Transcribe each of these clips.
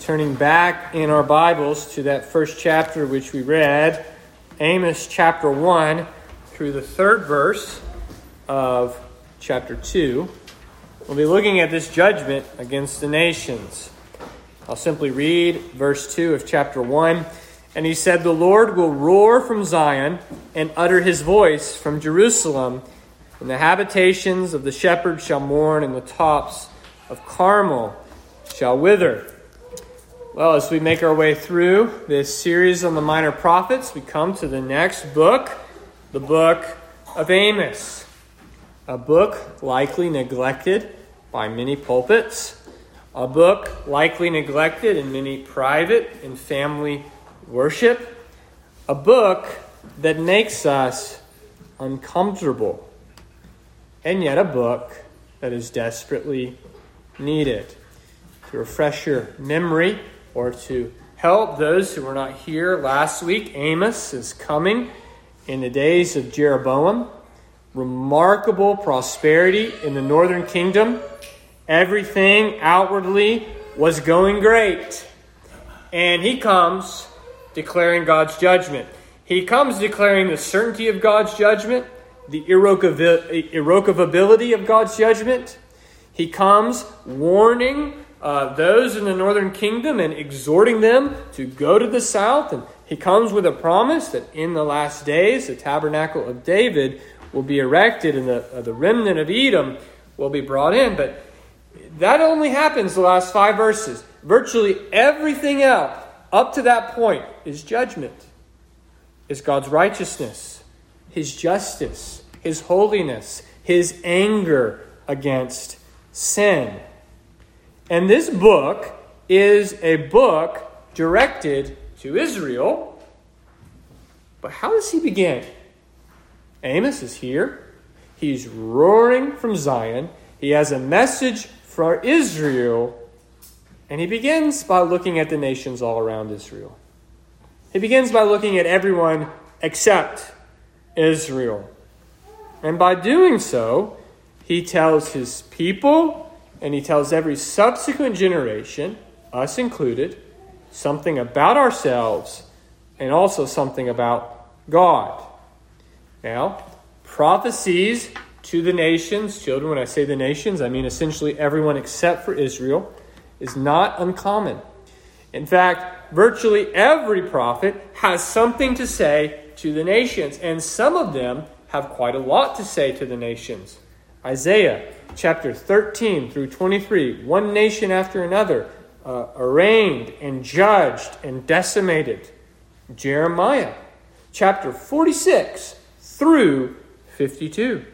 turning back in our Bibles to that first chapter which we read, Amos chapter 1, through the third verse of chapter 2. We'll be looking at this judgment against the nations. I'll simply read verse 2 of chapter 1. And he said, The Lord will roar from Zion and utter his voice from Jerusalem, and the habitations of the shepherds shall mourn, and the tops of Carmel shall wither. Well, as we make our way through this series on the minor prophets, we come to the next book, the book of Amos. A book likely neglected by many pulpits, a book likely neglected in many private and family worship, a book that makes us uncomfortable, and yet a book that is desperately needed. To refresh your memory or to help those who were not here last week, Amos is coming in the days of Jeroboam. Remarkable prosperity in the northern kingdom. Everything outwardly was going great. And he comes declaring God's judgment. He comes declaring the certainty of God's judgment, the irrevocability of God's judgment. He comes warning uh, those in the northern kingdom and exhorting them to go to the south. And he comes with a promise that in the last days, the tabernacle of David will be erected and the, uh, the remnant of Edom will be brought in. But that only happens the last five verses. Virtually everything else up to that point is judgment, is God's righteousness, His justice, His holiness, His anger against sin. And this book is a book directed to Israel. But how does he begin? Amos is here. He's roaring from Zion. He has a message for Israel. And he begins by looking at the nations all around Israel. He begins by looking at everyone except Israel. And by doing so, he tells his people and he tells every subsequent generation, us included, something about ourselves and also something about God. Now, prophecies to the nations, children, when I say the nations, I mean essentially everyone except for Israel, is not uncommon. In fact, virtually every prophet has something to say to the nations, and some of them have quite a lot to say to the nations. Isaiah chapter 13 through 23, one nation after another, uh, arraigned and judged and decimated. Jeremiah chapter 46 through 52.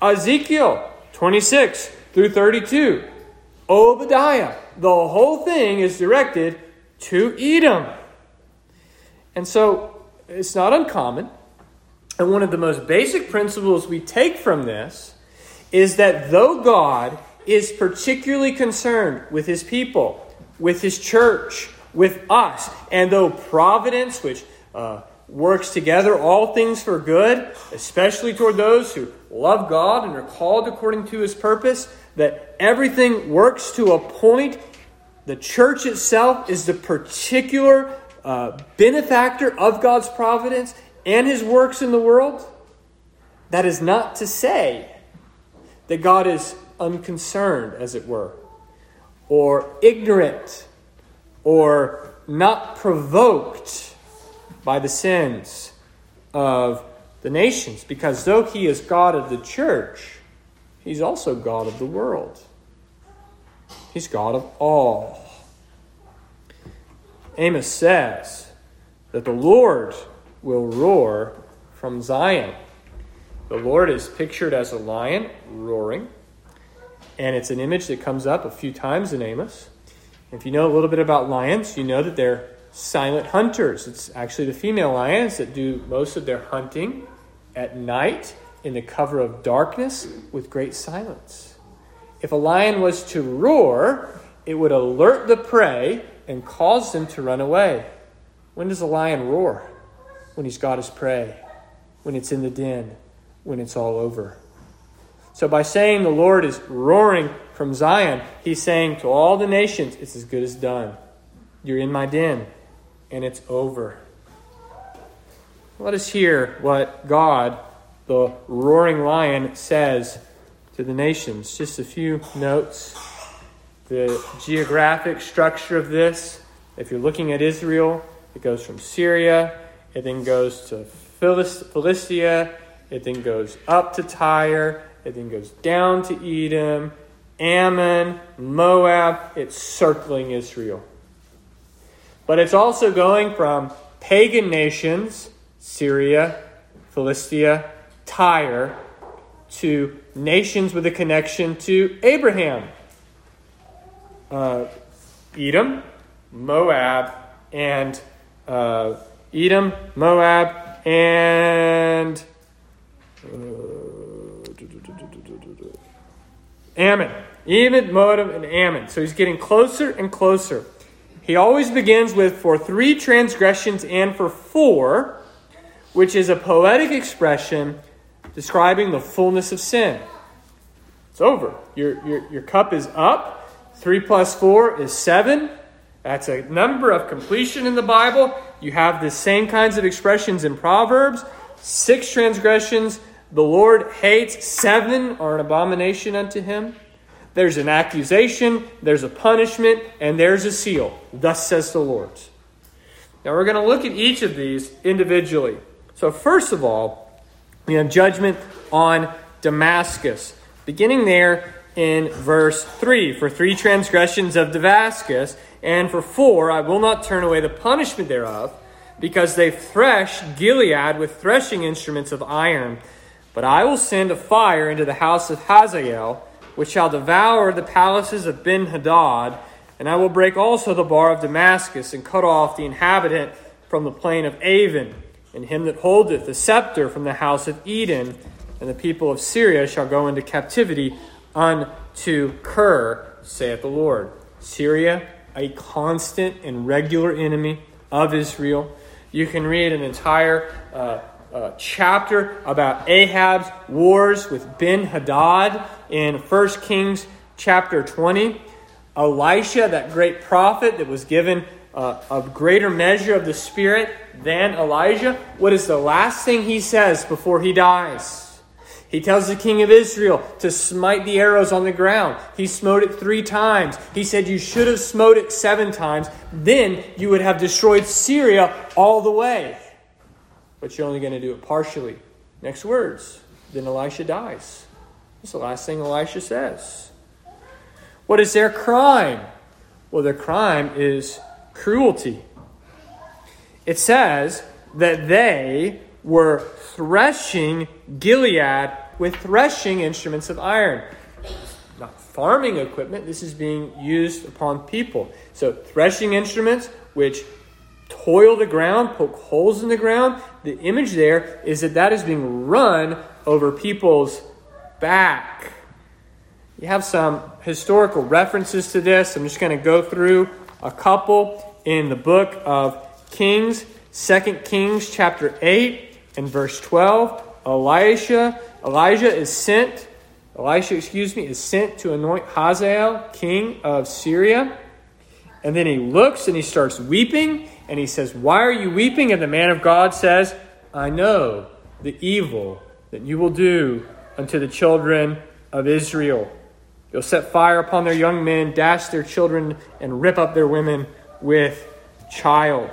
Ezekiel 26 through 32. Obadiah. The whole thing is directed to Edom. And so it's not uncommon. And one of the most basic principles we take from this is that though God is particularly concerned with his people, with his church, with us, and though providence, which uh, works together all things for good, especially toward those who love God and are called according to his purpose, that everything works to a point. The church itself is the particular uh, benefactor of God's providence and his works in the world. That is not to say that God is unconcerned, as it were, or ignorant, or not provoked by the sins of the nations. Because though He is God of the church, He's also God of the world. He's God of all. Amos says that the Lord will roar from Zion. The Lord is pictured as a lion roaring, and it's an image that comes up a few times in Amos. If you know a little bit about lions, you know that they're silent hunters. It's actually the female lions that do most of their hunting at night in the cover of darkness with great silence. If a lion was to roar, it would alert the prey and cause them to run away. When does a lion roar? When he's got his prey, when it's in the den when it's all over. So, by saying the Lord is roaring from Zion, he's saying to all the nations, it's as good as done. You're in my den, and it's over. Let us hear what God, the roaring lion, says to the nations. Just a few notes. The geographic structure of this, if you're looking at Israel, it goes from Syria, it then goes to Philistia, it then goes up to Tyre, it then goes down to Edom, Ammon, Moab. It's circling Israel. But it's also going from pagan nations, Syria, Philistia, Tyre, to nations with a connection to Abraham. Uh, Edom, Moab, and uh, Edom, Moab, and Uh, Ammon. Edom, Moab, and Ammon. So he's getting closer and closer. He always begins with for three transgressions and for four, which is a poetic expression describing the fullness of sin. It's over. Your, your, your cup is up. Three plus four is seven. That's a number of completion in the Bible. You have the same kinds of expressions in Proverbs. Six transgressions the Lord hates, seven are an abomination unto him. There's an accusation, there's a punishment, and there's a seal. Thus says the Lord. Now we're going to look at each of these individually. So, first of all, we have judgment on Damascus. Beginning there in verse 3 For three transgressions of Damascus, and for four, I will not turn away the punishment thereof, because they thresh Gilead with threshing instruments of iron. But I will send a fire into the house of Hazael which shall devour the palaces of Ben Hadad, and I will break also the bar of Damascus, and cut off the inhabitant from the plain of Aven, and him that holdeth the scepter from the house of Eden, and the people of Syria shall go into captivity unto Kir, saith the Lord. Syria, a constant and regular enemy of Israel. You can read an entire uh, uh, chapter about Ahab's wars with Ben Hadad in 1 Kings chapter 20. Elisha, that great prophet that was given uh, a greater measure of the Spirit than Elijah, what is the last thing he says before he dies? He tells the king of Israel to smite the arrows on the ground. He smote it three times. He said, You should have smote it seven times. Then you would have destroyed Syria all the way but you're only going to do it partially. Next words. Then Elisha dies. That's the last thing Elisha says. What is their crime? Well, their crime is cruelty. It says that they were threshing Gilead with threshing instruments of iron. Not farming equipment, this is being used upon people. So, threshing instruments, which toil the ground, poke holes in the ground. The image there is that that is being run over people's back. You have some historical references to this. I'm just going to go through a couple in the book of Kings, 2 Kings chapter 8 and verse 12. Elisha, Elijah is sent, Elisha, excuse me, is sent to anoint Hazael, king of Syria. And then he looks and he starts weeping and he says, Why are you weeping? And the man of God says, I know the evil that you will do unto the children of Israel. You'll set fire upon their young men, dash their children, and rip up their women with child.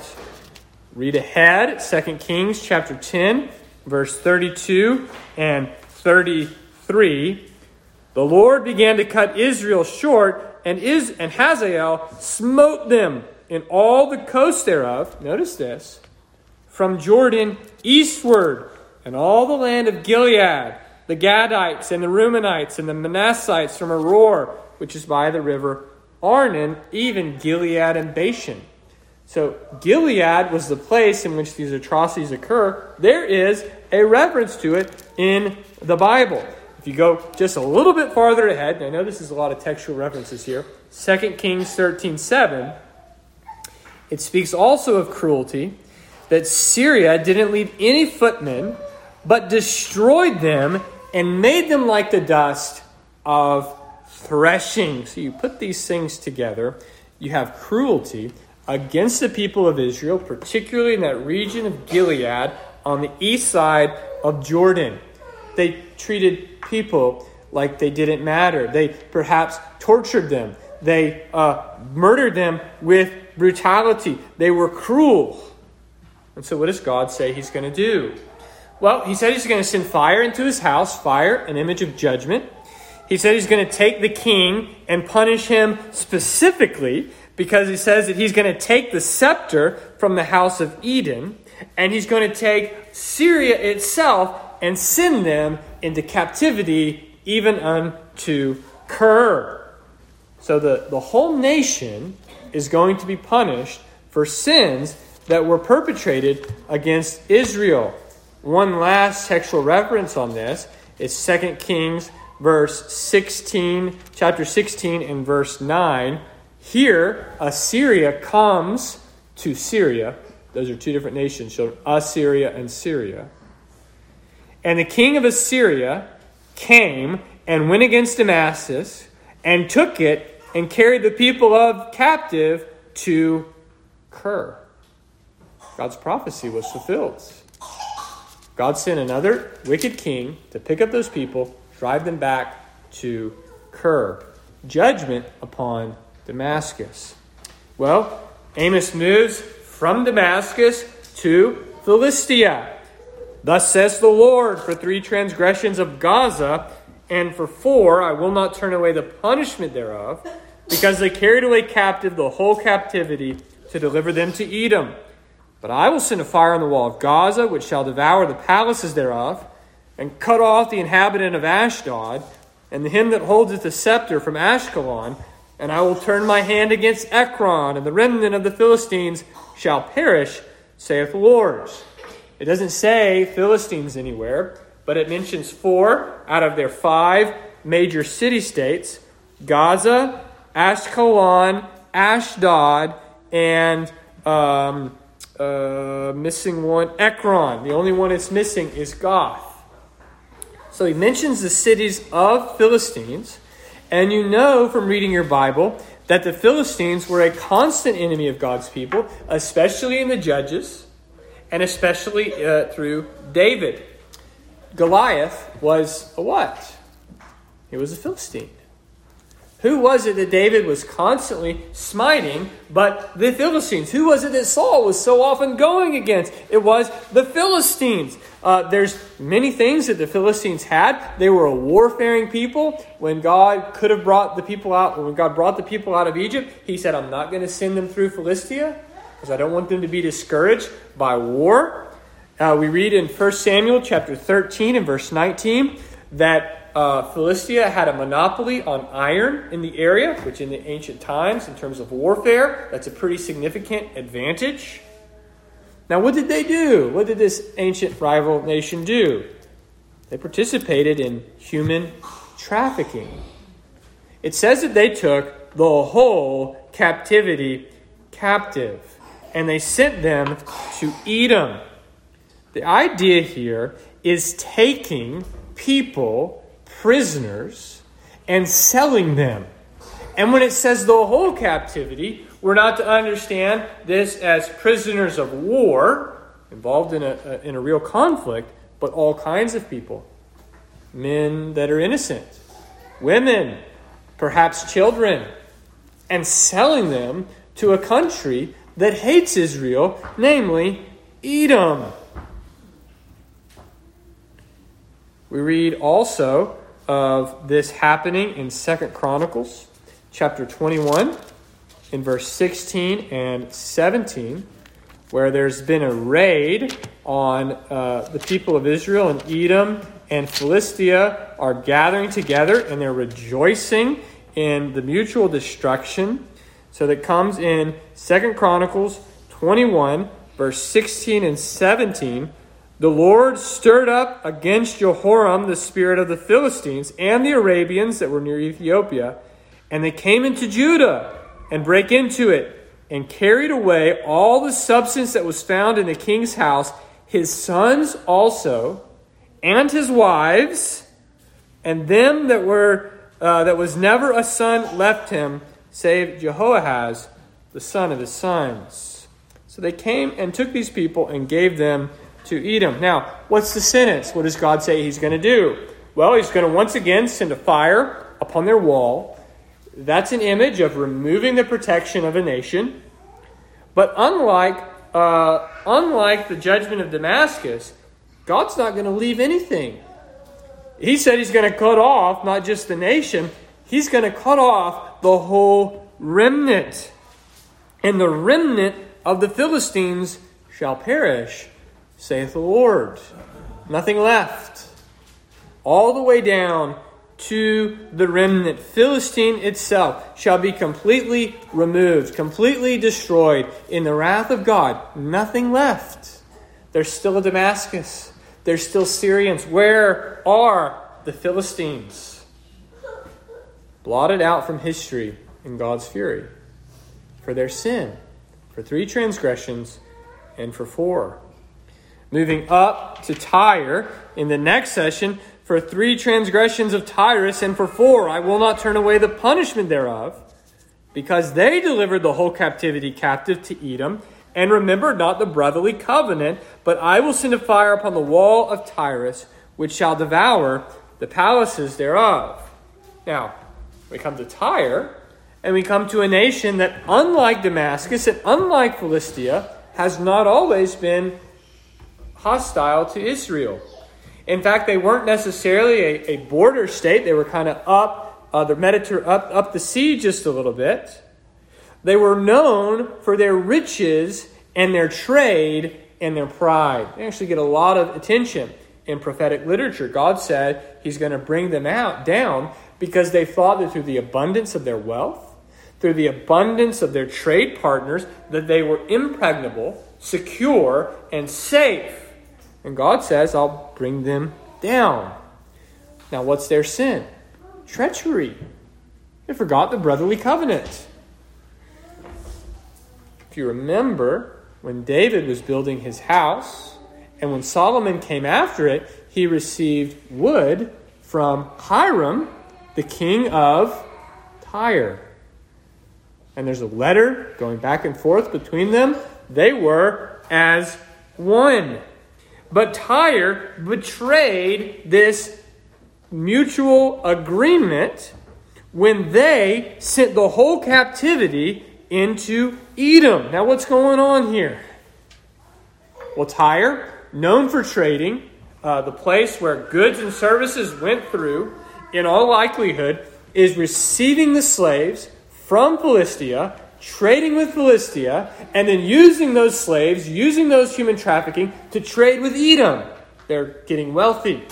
Read ahead, 2 Kings chapter 10, verse 32 and 33. The Lord began to cut Israel short, and, Is- and Hazael smote them in all the coast thereof, notice this, from Jordan eastward, and all the land of Gilead, the Gadites and the Reubenites and the Manassites from Aroer, which is by the river Arnon, even Gilead and Bashan. So Gilead was the place in which these atrocities occur. There is a reference to it in the Bible. If you go just a little bit farther ahead, I know this is a lot of textual references here, 2 Kings 13 7 it speaks also of cruelty, that Syria didn't leave any footmen, but destroyed them and made them like the dust of threshing. So you put these things together, you have cruelty, against the people of Israel, particularly in that region of Gilead on the east side of Jordan. They treated people like they didn't matter. They perhaps tortured them. They uh, murdered them with brutality. They were cruel. And so, what does God say He's going to do? Well, He said He's going to send fire into His house, fire, an image of judgment. He said He's going to take the king and punish him specifically because He says that He's going to take the scepter from the house of Eden and He's going to take Syria itself and send them into captivity, even unto Kir. So the, the whole nation is going to be punished for sins that were perpetrated against Israel. One last textual reference on this is 2 Kings verse 16, chapter 16 and verse 9. Here, Assyria comes to Syria. Those are two different nations, so Assyria and Syria. And the king of Assyria came and went against Damascus and took it and carried the people of captive to Kir. God's prophecy was fulfilled. God sent another wicked king to pick up those people, drive them back to Kir. Judgment upon Damascus. Well, Amos moves from Damascus to Philistia. Thus says the Lord, for three transgressions of Gaza, and for four I will not turn away the punishment thereof, because they carried away captive the whole captivity to deliver them to Edom. But I will send a fire on the wall of Gaza, which shall devour the palaces thereof, and cut off the inhabitant of Ashdod, and him that holdeth the scepter from Ashkelon. And I will turn my hand against Ekron, and the remnant of the Philistines shall perish, saith the Lord. It doesn't say Philistines anywhere, but it mentions four out of their five major city states Gaza, Ashkelon, Ashdod, and um, uh, missing one, Ekron. The only one it's missing is Gath. So he mentions the cities of Philistines, and you know from reading your Bible that the Philistines were a constant enemy of God's people, especially in the Judges, and especially uh, through David. Goliath was a what? He was a Philistine. Who was it that David was constantly smiting but the Philistines? Who was it that Saul was so often going against? It was the Philistines. Uh, there's many things that the Philistines had. They were a warfaring people. When God could have brought the people out, when God brought the people out of Egypt, He said, I'm not going to send them through Philistia because I don't want them to be discouraged by war. Uh, we read in 1 Samuel chapter 13 and verse 19 that uh, Philistia had a monopoly on iron in the area, which in the ancient times, in terms of warfare, that's a pretty significant advantage. Now, what did they do? What did this ancient rival nation do? They participated in human trafficking. It says that they took the whole captivity captive and they sent them to Edom. The idea here is taking people prisoners and selling them. And when it says the whole captivity, we're not to understand this as prisoners of war involved in a, in a real conflict, but all kinds of people. Men that are innocent, women, perhaps children, and selling them to a country that hates Israel, namely Edom. We read also of this happening in Second Chronicles chapter 21 in verse 16 and 17 where there's been a raid on uh, the people of Israel and Edom and Philistia are gathering together and they're rejoicing in the mutual destruction. So that comes in Second Chronicles 21, verse 16 and 17 the Lord stirred up against Jehoram the spirit of the Philistines and the Arabians that were near Ethiopia, and they came into Judah and break into it, and carried away all the substance that was found in the king's house, his sons also, and his wives, and them that were uh, that was never a son left him, save Jehoahaz the son of his sons. So they came and took these people and gave them to Edom. Now, what's the sentence? What does God say he's going to do? Well, he's going to once again send a fire upon their wall. That's an image of removing the protection of a nation. But unlike, uh, unlike the judgment of Damascus, God's not going to leave anything. He said he's going to cut off not just the nation, he's going to cut off the whole remnant. And the remnant of the Philistines shall perish saith the Lord. Nothing left. All the way down to the remnant. Philistine itself shall be completely removed, completely destroyed in the wrath of God. Nothing left. There's still a Damascus. There's still Syrians. Where are the Philistines? Blotted out from history in God's fury for their sin, for three transgressions, and for four moving up to Tyre in the next session for three transgressions of Tyrus, and for four, I will not turn away the punishment thereof, because they delivered the whole captivity captive to Edom, and remembered not the brotherly covenant, but I will send a fire upon the wall of Tyrus, which shall devour the palaces thereof. Now, we come to Tyre, and we come to a nation that, unlike Damascus and unlike Philistia, has not always been hostile to Israel. In fact, they weren't necessarily a, a border state. They were kind of up uh, the Mediterranean, up, up the sea just a little bit. They were known for their riches and their trade and their pride. They actually get a lot of attention in prophetic literature. God said He's going to bring them out down because they thought that through the abundance of their wealth, through the abundance of their trade partners, that they were impregnable, secure, and safe. And God says, I'll bring them down. Now, what's their sin? Treachery. They forgot the brotherly covenant. If you remember, when David was building his house, and when Solomon came after it, he received wood from Hiram, the king of Tyre. And there's a letter going back and forth between them. They were as one. But Tyre betrayed this mutual agreement when they sent the whole captivity into Edom. Now, what's going on here? Well, Tyre, known for trading, uh, the place where goods and services went through, in all likelihood, is receiving the slaves from Philistia trading with Philistia, and then using those slaves, using those human trafficking to trade with Edom. They're getting wealthy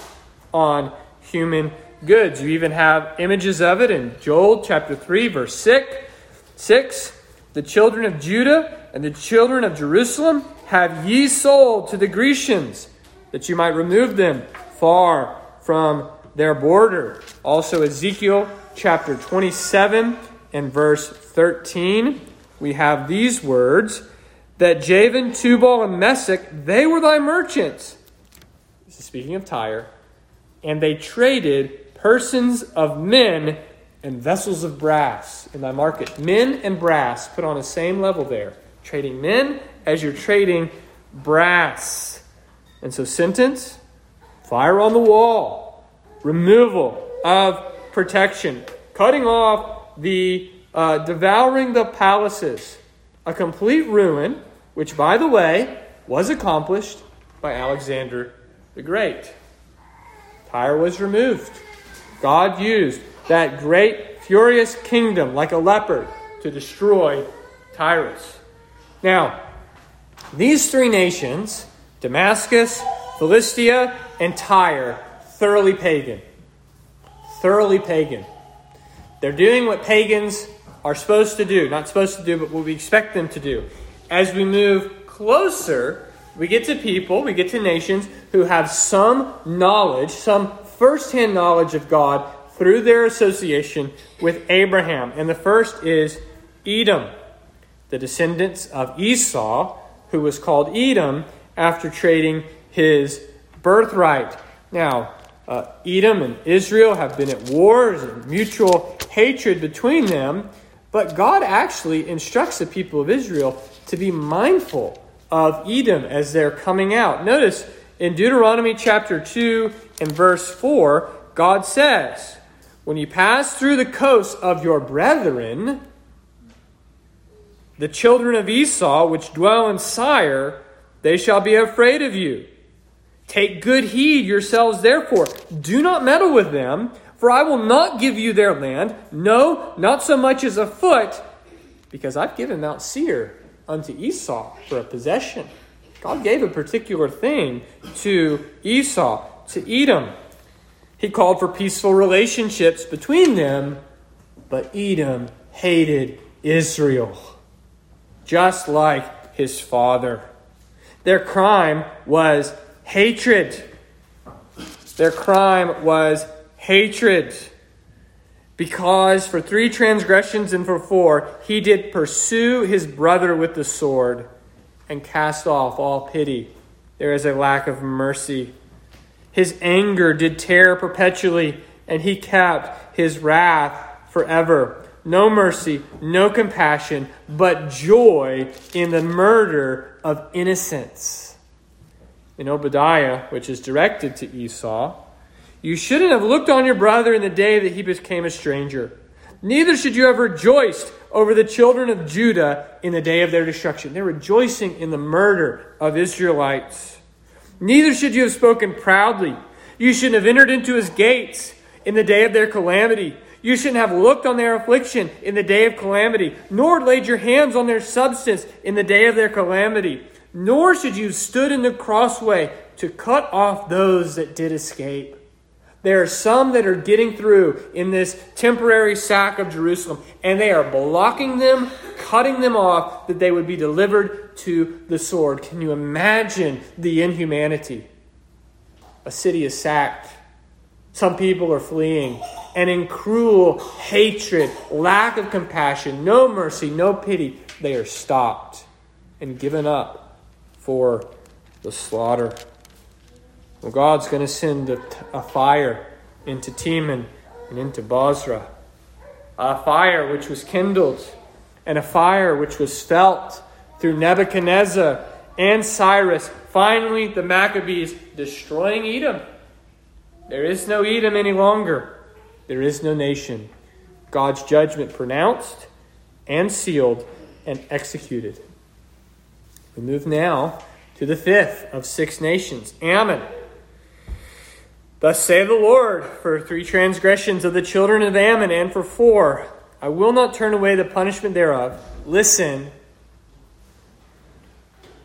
on human goods. You even have images of it in Joel chapter 3, verse 6. 6 The children of Judah and the children of Jerusalem have ye sold to the Grecians, that you might remove them far from their border. Also, Ezekiel chapter 27 and verse 13, we have these words that Javan, Tubal, and Meshech, they were thy merchants. This is speaking of Tyre. And they traded persons of men and vessels of brass in thy market. Men and brass put on the same level there. Trading men as you're trading brass. And so, sentence fire on the wall, removal of protection, cutting off the uh, devouring the palaces, a complete ruin, which, by the way, was accomplished by Alexander the Great. Tyre was removed. God used that great, furious kingdom like a leopard to destroy Tyrus. Now, these three nations, Damascus, Philistia, and Tyre, thoroughly pagan. Thoroughly pagan. They're doing what pagans are supposed to do. Not supposed to do, but what we expect them to do. As we move closer, we get to people, we get to nations who have some knowledge, some firsthand knowledge of God through their association with Abraham. And the first is Edom, the descendants of Esau, who was called Edom after trading his birthright. Now, uh, Edom and Israel have been at wars and mutual hatred between them. But God actually instructs the people of Israel to be mindful of Edom as they're coming out. Notice in Deuteronomy chapter 2 and verse 4, God says, When you pass through the coast of your brethren, the children of Esau, which dwell in Seir, they shall be afraid of you. Take good heed yourselves, therefore. Do not meddle with them, for I will not give you their land, no, not so much as a foot, because I've given Mount Seir unto Esau for a possession. God gave a particular thing to Esau, to Edom. He called for peaceful relationships between them, but Edom hated Israel, just like his father. Their crime was hatred. Their crime was hatred. Because for three transgressions and for four, he did pursue his brother with the sword and cast off all pity. There is a lack of mercy. His anger did tear perpetually, and he kept his wrath forever. No mercy, no compassion, but joy in the murder of innocence. in Obadiah, which is directed to Esau, you shouldn't have looked on your brother in the day that he became a stranger. Neither should you have rejoiced over the children of Judah in the day of their destruction. They're rejoicing in the murder of Israelites. Neither should you have spoken proudly. You shouldn't have entered into his gates in the day of their calamity. You shouldn't have looked on their affliction in the day of calamity, nor laid your hands on their substance in the day of their calamity nor should you have stood in the crossway to cut off those that did escape. There are some that are getting through in this temporary sack of Jerusalem, and they are blocking them, cutting them off, that they would be delivered to the sword. Can you imagine the inhumanity? A city is sacked. Some people are fleeing. And in cruel hatred, lack of compassion, no mercy, no pity, they are stopped and given up for the slaughter. Well, God's going to send a, a fire into Teman and into Bozrah. A fire which was kindled, and a fire which was felt through Nebuchadnezzar and Cyrus. Finally, the Maccabees destroying Edom. There is no Edom any longer. There is no nation. God's judgment pronounced and sealed and executed. We move now to the fifth of six nations, Ammon. Thus say the Lord, for three transgressions of the children of Ammon, and for four, I will not turn away the punishment thereof. Listen,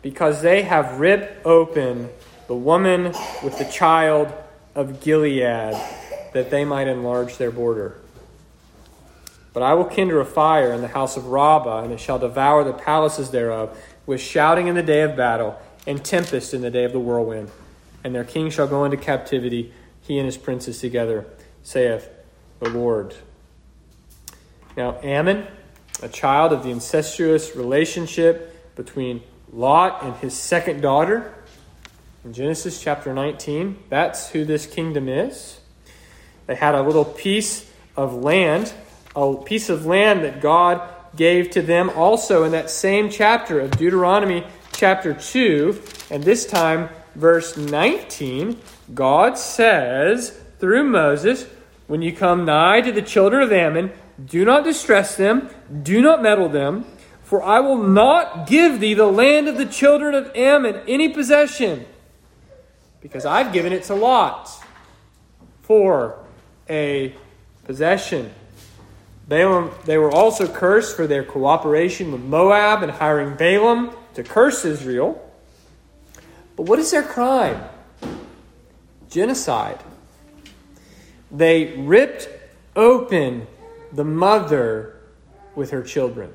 because they have ripped open the woman with the child of Gilead, that they might enlarge their border. But I will kindle a fire in the house of Rabbah, and it shall devour the palaces thereof with shouting in the day of battle, and tempest in the day of the whirlwind. And their king shall go into captivity, he and his princes together, saith the Lord. Now, Ammon, a child of the incestuous relationship between Lot and his second daughter, in Genesis chapter 19, that's who this kingdom is. They had a little piece of land, a piece of land that God gave to them also in that same chapter of Deuteronomy chapter 2. And this time, verse 19, God says through Moses, When you come nigh to the children of Ammon, do not distress them, do not meddle them, for I will not give thee the land of the children of Ammon any possession, because I've given it to Lot for a possession. Balaam, they were also cursed for their cooperation with Moab and hiring Balaam to curse Israel. But what is their crime? Genocide. They ripped open the mother with her children.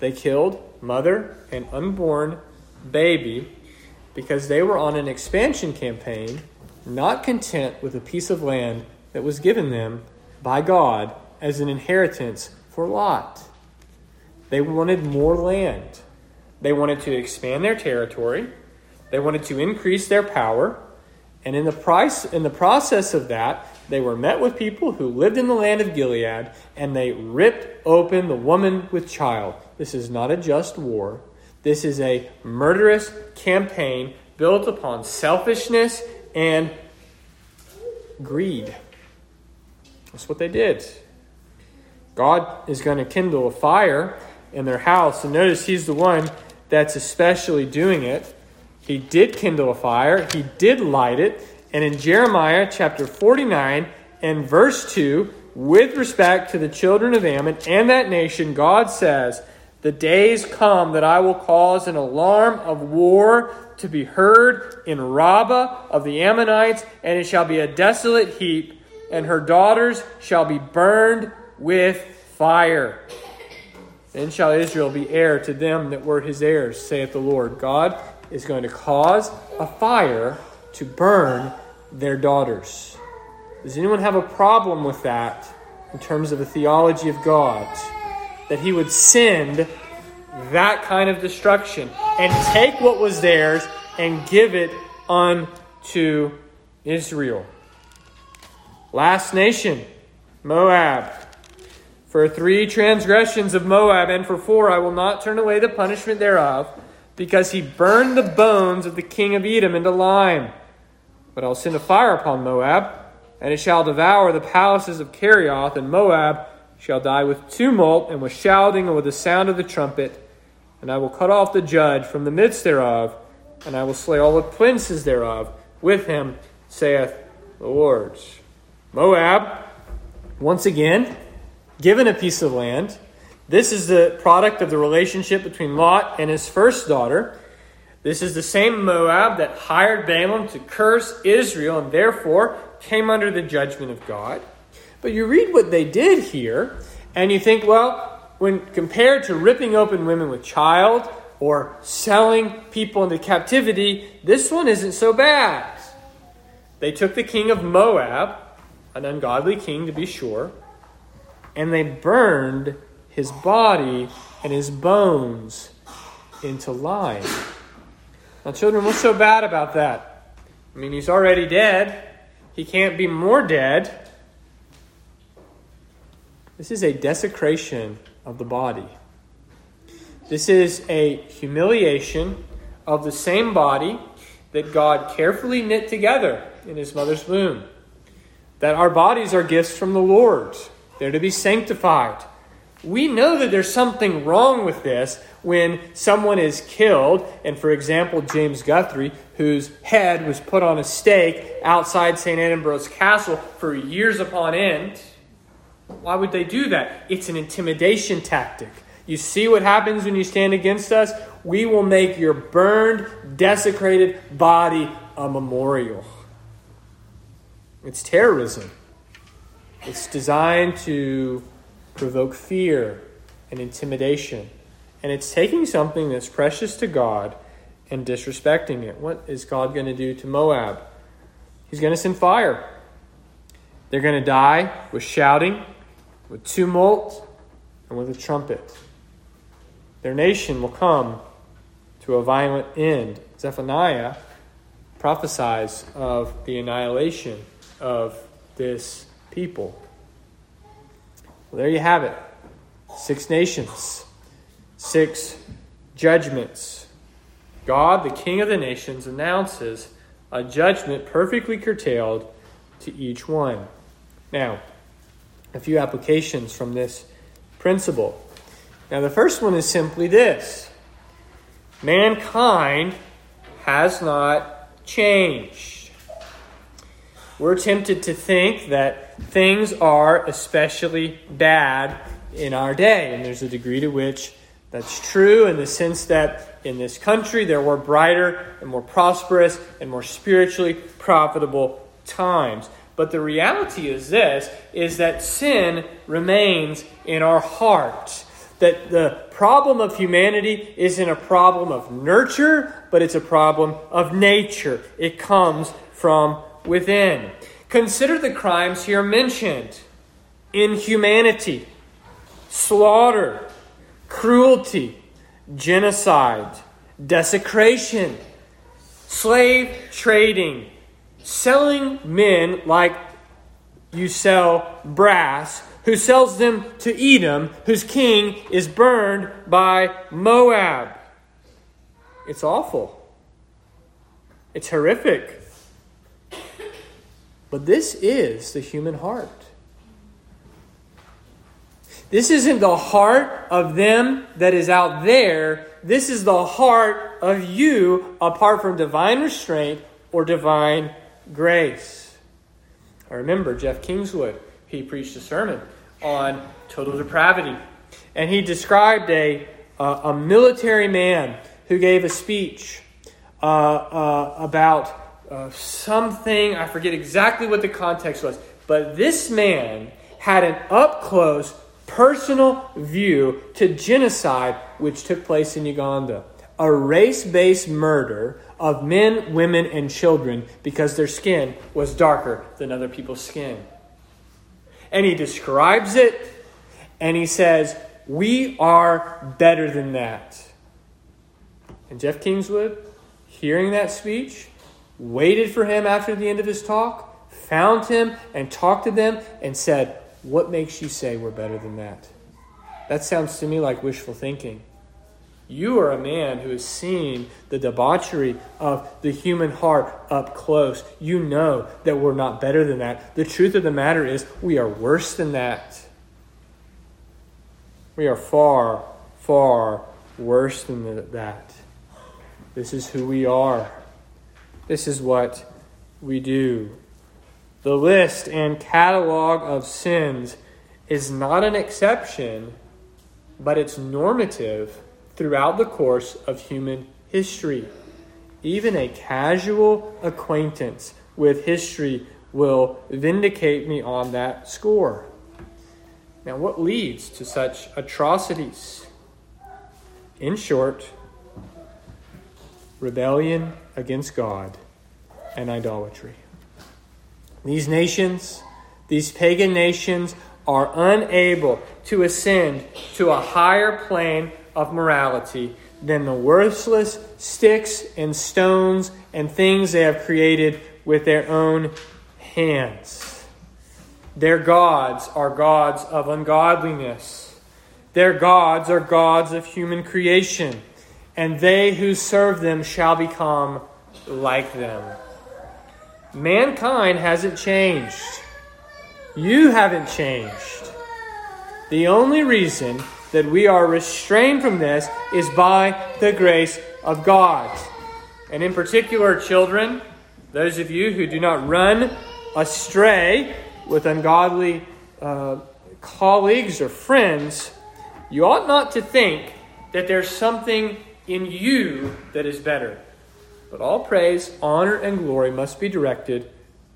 They killed mother and unborn baby because they were on an expansion campaign, not content with a piece of land that was given them by God as an inheritance for Lot. They wanted more land. They wanted to expand their territory. They wanted to increase their power. And in the price in the process of that, they were met with people who lived in the land of Gilead, and they ripped open the woman with child. This is not a just war. This is a murderous campaign built upon selfishness and greed. That's what they did. God is going to kindle a fire in their house. And notice He's the one that's especially doing it. He did kindle a fire, He did light it. And in Jeremiah chapter 49 and verse 2, with respect to the children of Ammon and that nation, God says, The days come that I will cause an alarm of war to be heard in Rabbah of the Ammonites, and it shall be a desolate heap, and her daughters shall be burned with fire. Then shall Israel be heir to them that were his heirs, saith the Lord. God is going to cause a fire to burn their daughters. Does anyone have a problem with that in terms of the theology of God? That he would send that kind of destruction and take what was theirs and give it unto Israel. Last nation, Moab. For three transgressions of Moab, and for four I will not turn away the punishment thereof, because he burned the bones of the king of Edom into lime. But I'll send a fire upon Moab, and it shall devour the palaces of Kerioth, and Moab shall die with tumult, and with shouting, and with the sound of the trumpet. And I will cut off the judge from the midst thereof, and I will slay all the princes thereof with him, saith the Lord. Moab, once again, given a piece of land. This is the product of the relationship between Lot and his first daughter. This is the same Moab that hired Balaam to curse Israel and therefore came under the judgment of God. But you read what they did here, and you think, well, when compared to ripping open women with child or selling people into captivity, this one isn't so bad. They took the king of Moab, an ungodly king to be sure, and they burned his body and his bones into lime. Now, children, what's so bad about that? I mean, he's already dead. He can't be more dead. This is a desecration of the body. This is a humiliation of the same body that God carefully knit together in his mother's womb. That our bodies are gifts from the Lord. They're to be sanctified. We know that there's something wrong with this when someone is killed, and for example, James Guthrie, whose head was put on a stake outside St. Edinburgh's castle for years upon end. Why would they do that? It's an intimidation tactic. You see what happens when you stand against us? We will make your burned, desecrated body a memorial. It's terrorism. It's designed to provoke fear and intimidation. And it's taking something that's precious to God and disrespecting it. What is God going to do to Moab? He's going to send fire. They're going to die with shouting, with tumult, and with a trumpet. Their nation will come to a violent end. Zephaniah prophesies of the annihilation of this people. Well, there you have it. Six nations, six judgments. God, the King of the nations, announces a judgment perfectly curtailed to each one. Now, a few applications from this principle. Now, the first one is simply this mankind has not changed. We're tempted to think that things are especially bad in our day, and there's a degree to which that's true in the sense that in this country there were brighter and more prosperous and more spiritually profitable times. But the reality is this is that sin remains in our heart. That the problem of humanity isn't a problem of nurture, but it's a problem of nature. It comes from within. Consider the crimes here mentioned inhumanity, slaughter, cruelty, genocide, desecration, slave trading, selling men like you sell brass, who sells them to Edom, whose king is burned by Moab. It's awful. It's horrific. But this is the human heart. This isn't the heart of them that is out there. This is the heart of you apart from divine restraint or divine grace. I remember Jeff Kingswood. He preached a sermon on total depravity. And he described a, uh, a military man who gave a speech uh, uh, about something, I forget exactly what the context was, but this man had an up close, personal view to genocide which took place in Uganda. A race based murder of men, women, and children because their skin was darker than other people's skin. And he describes it and he says, We are better than that. And Jeff Kingswood, hearing that speech, waited for him after the end of his talk, found him and talked to them and said, What makes you say we're better than that? That sounds to me like wishful thinking. You are a man who has seen the debauchery of the human heart up close. You know that we're not better than that. The truth of the matter is, we are worse than that. We are far, far worse than that. This is who we are. This is what we do. The list and catalog of sins is not an exception, but it's normative throughout the course of human history. Even a casual acquaintance with history will vindicate me on that score. Now, what leads to such atrocities? In short, rebellion against God and idolatry. These nations, these pagan nations, are unable to ascend to a higher plane of morality than the worthless sticks and stones and things they have created with their own hands. Their gods are gods of ungodliness. Their gods are gods of human creation, and they who serve them shall become like them. Mankind hasn't changed. You haven't changed. The only reason that we are restrained from this is by the grace of God. And in particular, children, those of you who do not run astray with ungodly uh, colleagues or friends, you ought not to think that there's something in you that is better. But all praise, honor, and glory must be directed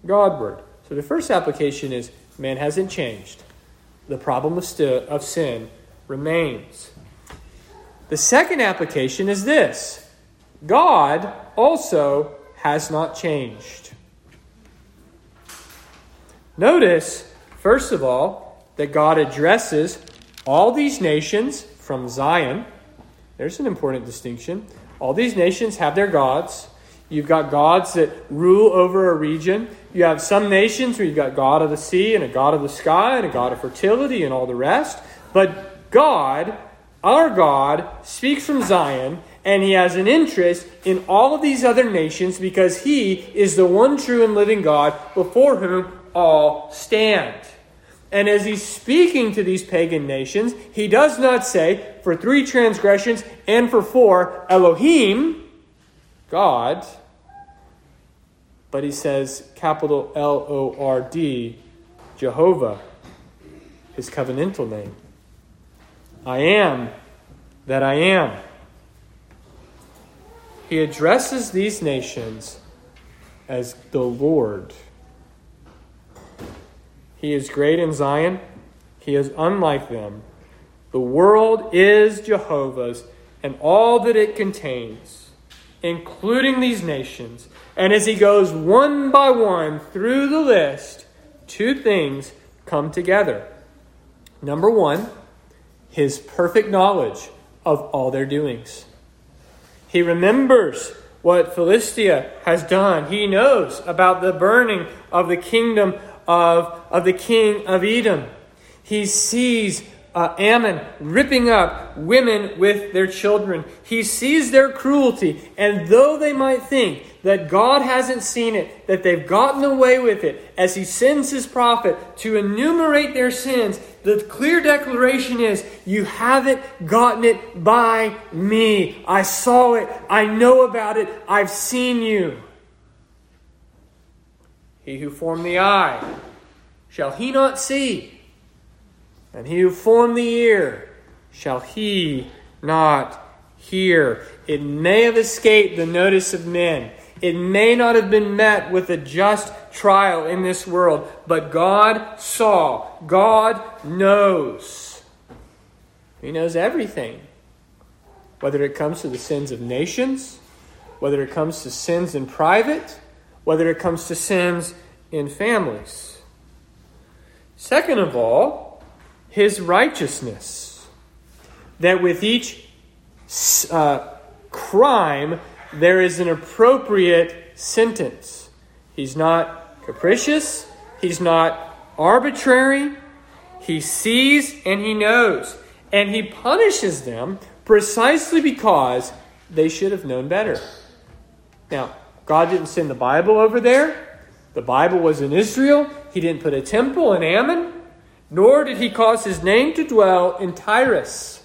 Godward. So the first application is man hasn't changed. The problem of, st- of sin remains. The second application is this God also has not changed. Notice, first of all, that God addresses all these nations from Zion. There's an important distinction. All these nations have their gods. You've got gods that rule over a region. You have some nations where you've got God of the sea and a God of the sky and a God of fertility and all the rest. But God, our God, speaks from Zion, and he has an interest in all of these other nations because he is the one true and living God before whom all stand. And as he's speaking to these pagan nations, he does not say, for three transgressions and for four, Elohim, God, but he says, capital L O R D, Jehovah, his covenantal name. I am that I am. He addresses these nations as the Lord. He is great in Zion, He is unlike them. The world is Jehovah's and all that it contains, including these nations. And as he goes one by one through the list, two things come together. Number one, his perfect knowledge of all their doings. He remembers what Philistia has done. He knows about the burning of the kingdom of, of the king of Edom. He sees uh, Ammon ripping up women with their children. He sees their cruelty, and though they might think that God hasn't seen it, that they've gotten away with it, as he sends his prophet to enumerate their sins, the clear declaration is, You haven't gotten it by me. I saw it. I know about it. I've seen you. He who formed the eye, shall he not see? And he who formed the ear, shall he not hear? It may have escaped the notice of men. It may not have been met with a just trial in this world, but God saw. God knows. He knows everything. Whether it comes to the sins of nations, whether it comes to sins in private, whether it comes to sins in families. Second of all, his righteousness. That with each uh, crime, there is an appropriate sentence. He's not capricious, he's not arbitrary. He sees and he knows. And he punishes them precisely because they should have known better. Now, God didn't send the Bible over there. The Bible was in Israel. He didn't put a temple in Ammon, nor did he cause his name to dwell in Tyrus.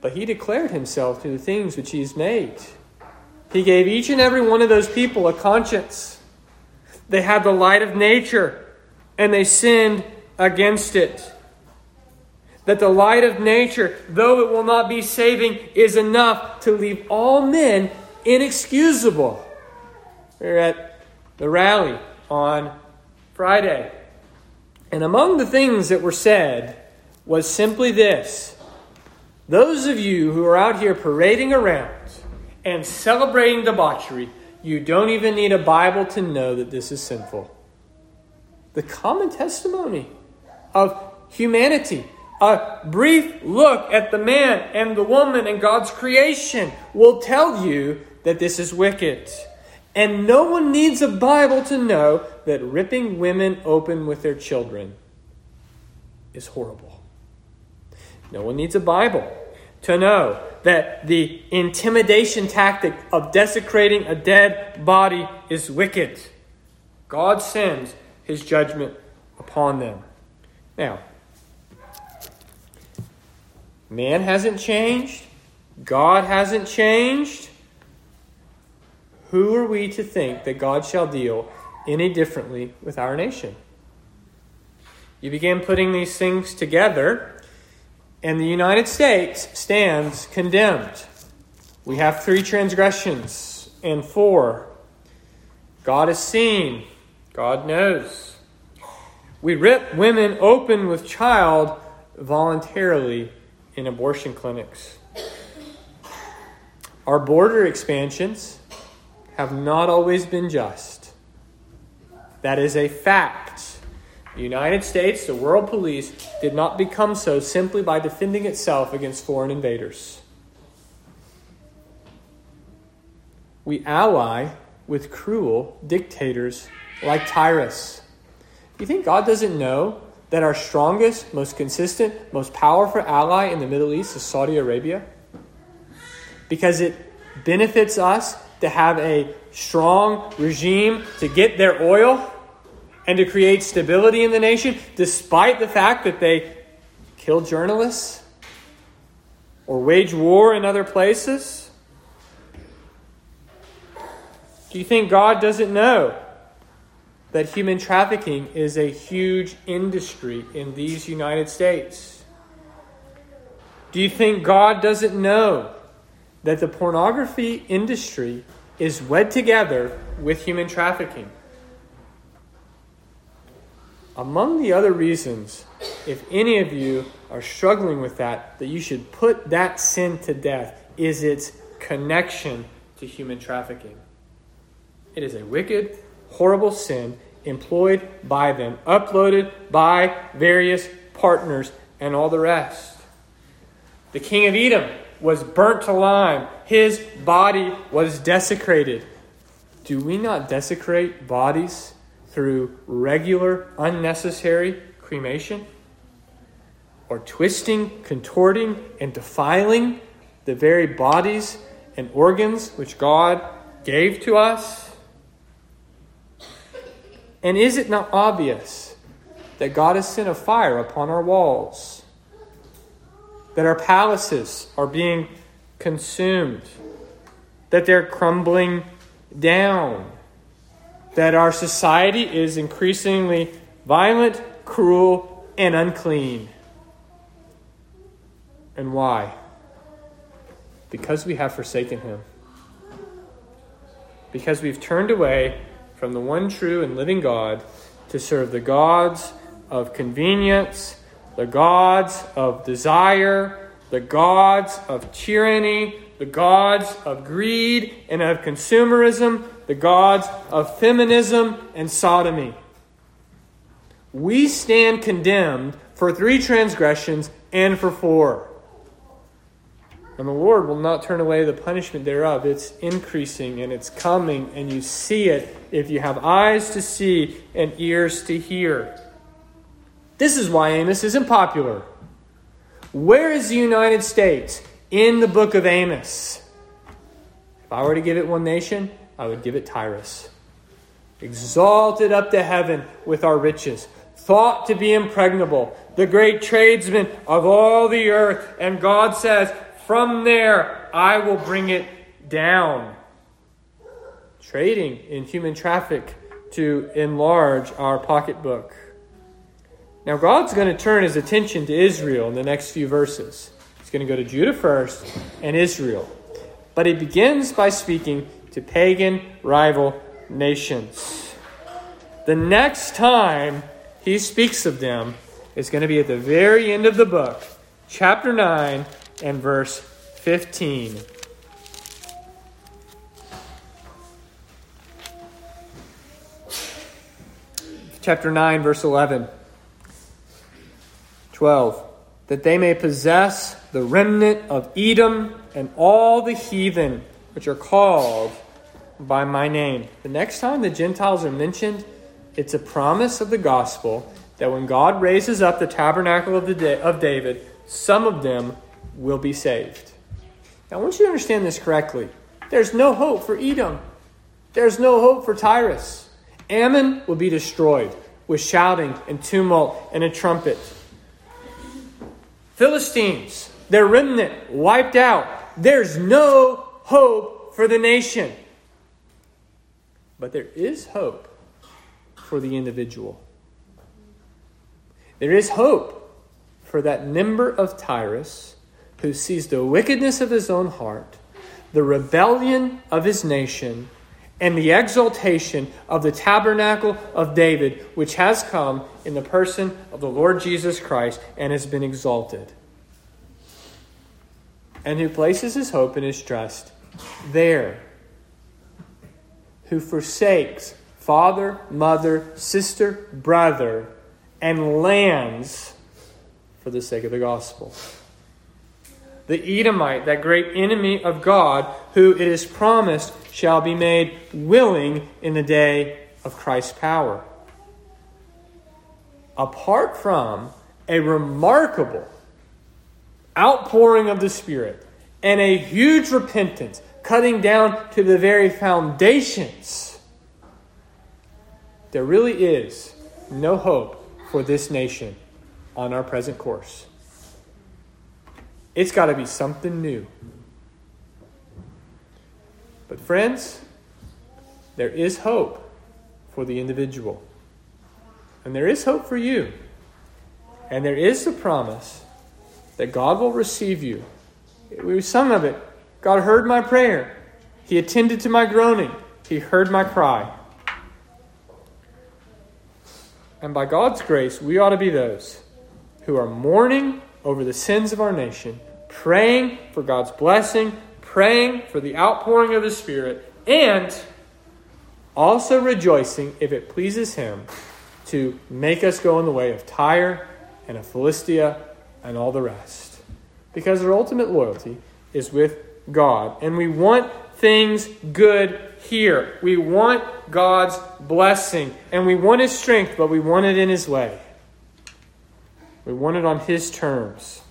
But he declared himself to the things which he has made. He gave each and every one of those people a conscience. They had the light of nature, and they sinned against it. That the light of nature, though it will not be saving, is enough to leave all men inexcusable. We are at the rally on Friday. And among the things that were said was simply this those of you who are out here parading around and celebrating debauchery, you don't even need a Bible to know that this is sinful. The common testimony of humanity, a brief look at the man and the woman and God's creation will tell you that this is wicked. And no one needs a Bible to know that ripping women open with their children is horrible. No one needs a Bible to know that the intimidation tactic of desecrating a dead body is wicked. God sends his judgment upon them. Now, man hasn't changed, God hasn't changed. Who are we to think that God shall deal any differently with our nation? You begin putting these things together and the United States stands condemned. We have three transgressions and four. God is seen, God knows. We rip women open with child voluntarily in abortion clinics. Our border expansions have not always been just. That is a fact. The United States, the world police, did not become so simply by defending itself against foreign invaders. We ally with cruel dictators like Tyrus. You think God doesn't know that our strongest, most consistent, most powerful ally in the Middle East is Saudi Arabia? Because it benefits us to have a strong regime to get their oil and to create stability in the nation, despite the fact that they kill journalists or wage war in other places? Do you think God doesn't know that human trafficking is a huge industry in these United States? Do you think God doesn't know that the pornography industry is wed together with human trafficking? Among the other reasons, if any of you are struggling with that, that you should put that sin to death, is its connection to human trafficking. It is a wicked, horrible sin employed by them, uploaded by various partners, and all the rest. The king of Edom was burnt to lime, his body was desecrated. Do we not desecrate bodies through regular, unnecessary cremation, or twisting, contorting, and defiling the very bodies and organs which God gave to us? And is it not obvious that God has sent a fire upon our walls? That our palaces are being consumed? That they're crumbling down? That our society is increasingly violent, cruel, and unclean? And why? Because we have forsaken Him. Because we've turned away from the one true and living God to serve the gods of convenience, the gods of desire, the gods of tyranny, the gods of greed and of consumerism, the gods of feminism and sodomy. We stand condemned for three transgressions and for four. And the Lord will not turn away the punishment thereof. It's increasing and it's coming, and you see it if you have eyes to see and ears to hear. This is why Amos isn't popular. Where is the United States in the book of Amos? If I were to give it one nation, I would give it Tyrus. Exalted up to heaven with our riches, thought to be impregnable, the great tradesman of all the earth. And God says, from there, I will bring it down. Trading in human traffic to enlarge our pocketbook. Now, God's going to turn his attention to Israel in the next few verses. He's going to go to Judah first and Israel. But he begins by speaking to pagan rival nations. The next time he speaks of them is going to be at the very end of the book, chapter 9, and verse 15. Chapter 9, verse 11. 12. That they may possess the remnant of Edom and all the heathen which are called by my name. The next time the Gentiles are mentioned, it's a promise of the gospel that when God raises up the tabernacle of, the of David, some of them will be saved. Now, I want you to understand this correctly. There's no hope for Edom. There's no hope for Tyrus. Ammon will be destroyed with shouting and tumult and a trumpet. Philistines, their remnant wiped out. There's no hope for the nation. But there is hope for the individual. There is hope for that member of Tyrus who sees the wickedness of his own heart, the rebellion of his nation, and the exaltation of the tabernacle of David, which has come in the person of the Lord Jesus Christ and has been exalted. And who places his hope and his trust there. Who forsakes father, mother, sister, brother, and lands for the sake of the gospel the Edomite, that great enemy of God, who it is promised shall be made willing in the day of Christ's power. Apart from a remarkable outpouring of the Spirit and a huge repentance, cutting down to the very foundations, there really is no hope for this nation on our present course. It's got to be something new. But, friends, there is hope for the individual. And there is hope for you. And there is the promise that God will receive you. We sung of it. God heard my prayer. He attended to my groaning. He heard my cry. And by God's grace, we ought to be those who are mourning over the sins of our nation, praying for God's blessing, praying for the outpouring of His Spirit, and also rejoicing if it pleases Him to make us go in the way of Tyre and of Philistia and all the rest. Because our ultimate loyalty is with God, and we want things good here. We want God's blessing and we want His strength, but we want it in His way. We want it on His terms.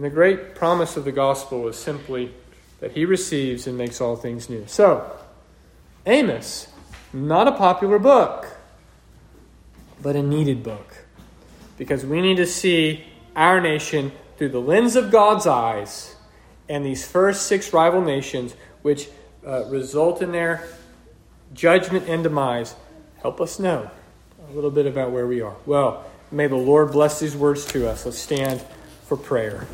And the great promise of the gospel is simply that He receives and makes all things new. So, Amos, not a popular book, but a needed book. Because we need to see our nation through the lens of God's eyes and these first six rival nations, which uh, result in their judgment and demise, help us know a little bit about where we are. Well, may the Lord bless these words to us. Let's stand for prayer.